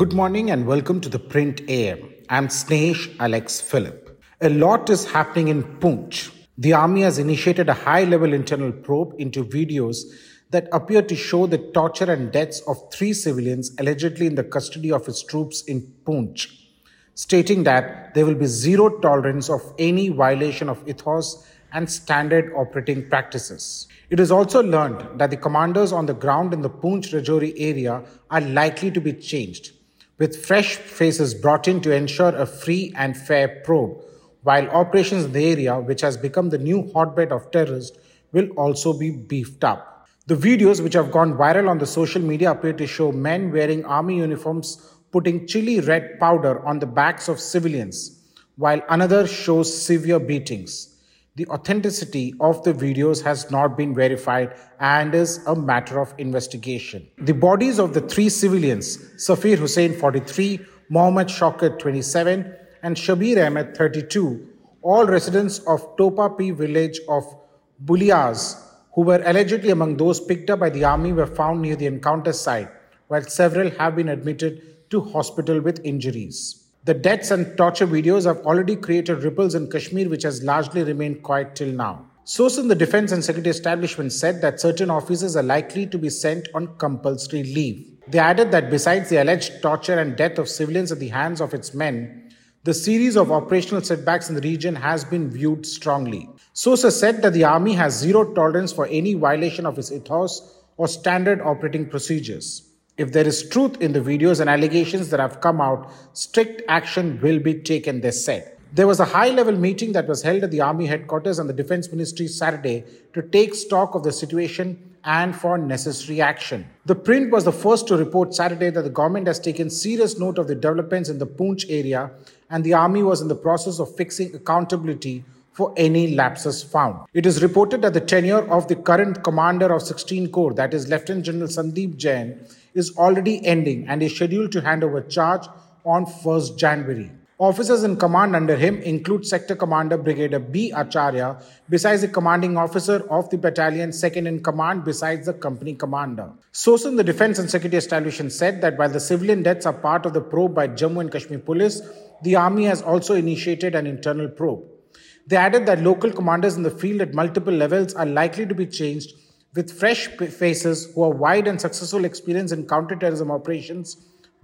Good morning and welcome to the Print AM. I'm Snehesh Alex Philip. A lot is happening in Poonch. The army has initiated a high level internal probe into videos that appear to show the torture and deaths of three civilians allegedly in the custody of its troops in Poonch, stating that there will be zero tolerance of any violation of ethos and standard operating practices. It is also learned that the commanders on the ground in the Poonch Rajouri area are likely to be changed with fresh faces brought in to ensure a free and fair probe, while operations in the area, which has become the new hotbed of terrorists, will also be beefed up. The videos which have gone viral on the social media appear to show men wearing army uniforms putting chili red powder on the backs of civilians, while another shows severe beatings. The authenticity of the videos has not been verified and is a matter of investigation. The bodies of the three civilians, Safir Hussain 43, Mohammed Shaukat 27, and Shabir Ahmed 32, all residents of Topa Pir village of Bufliaz, who were allegedly among those picked up by the army, were found near the encounter site, while several have been admitted to hospital with injuries. The deaths and torture videos have already created ripples in Kashmir, which has largely remained quiet till now. Sources in the defense and security establishment said that certain officers are likely to be sent on compulsory leave. They added that besides the alleged torture and death of civilians at the hands of its men, the series of operational setbacks in the region has been viewed strongly. Sources said that the army has zero tolerance for any violation of its ethos or standard operating procedures. If there is truth in the videos and allegations that have come out, strict action will be taken, they said. There was a high level meeting that was held at the Army headquarters and the Defense Ministry Saturday to take stock of the situation and for necessary action. The print was the first to report Saturday that the government has taken serious note of the developments in the Poonch area and the army was in the process of fixing accountability for any lapses found. It is reported that the tenure of the current commander of 16 Corps, that is Lieutenant General Sandeep Jain, is already ending and is scheduled to hand over charge on 1st January. Officers in command under him include Sector Commander Brigadier B. Acharya, besides the commanding officer of the battalion, second in command, besides the company commander. Sources in the Defense and Security Establishment said that while the civilian deaths are part of the probe by Jammu and Kashmir Police, the army has also initiated an internal probe. They added that local commanders in the field at multiple levels are likely to be changed with fresh faces who have wide and successful experience in counterterrorism operations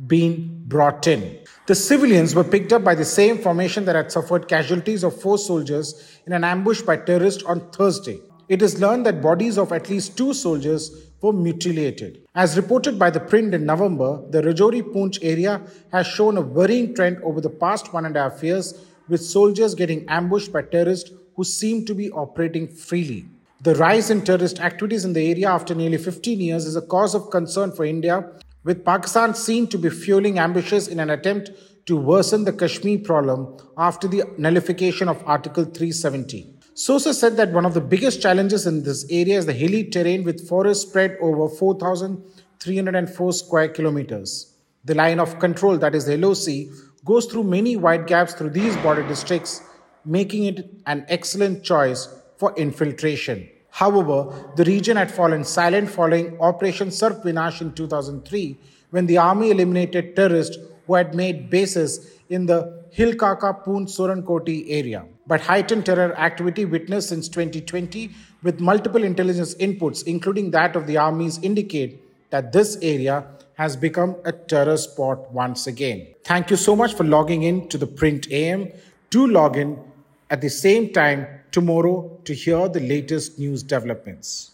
being brought in. The civilians were picked up by the same formation that had suffered casualties of four soldiers in an ambush by terrorists on Thursday. It is learned that bodies of at least two soldiers were mutilated. As reported by the print in November, the Rajouri Poonch area has shown a worrying trend over the past one and a half years, with soldiers getting ambushed by terrorists who seem to be operating freely. The rise in terrorist activities in the area after nearly 15 years is a cause of concern for India, with Pakistan seen to be fueling ambushes in an attempt to worsen the Kashmir problem after the nullification of Article 370. Sources said that one of the biggest challenges in this area is the hilly terrain with forests spread over 4,304 square kilometers. The line of control, that is the LOC, goes through many wide gaps through these border districts, making it an excellent choice for infiltration. However, the region had fallen silent following Operation Sarp Vinash in 2003 when the army eliminated terrorists who had made bases in the Hilkaka Poonch Surankote area. But heightened terror activity witnessed since 2020 with multiple intelligence inputs, including that of the armies, indicate that this area has become a terror spot once again. Thank you so much for logging in to the Print AM. Do log in at the same time tomorrow to hear the latest news developments.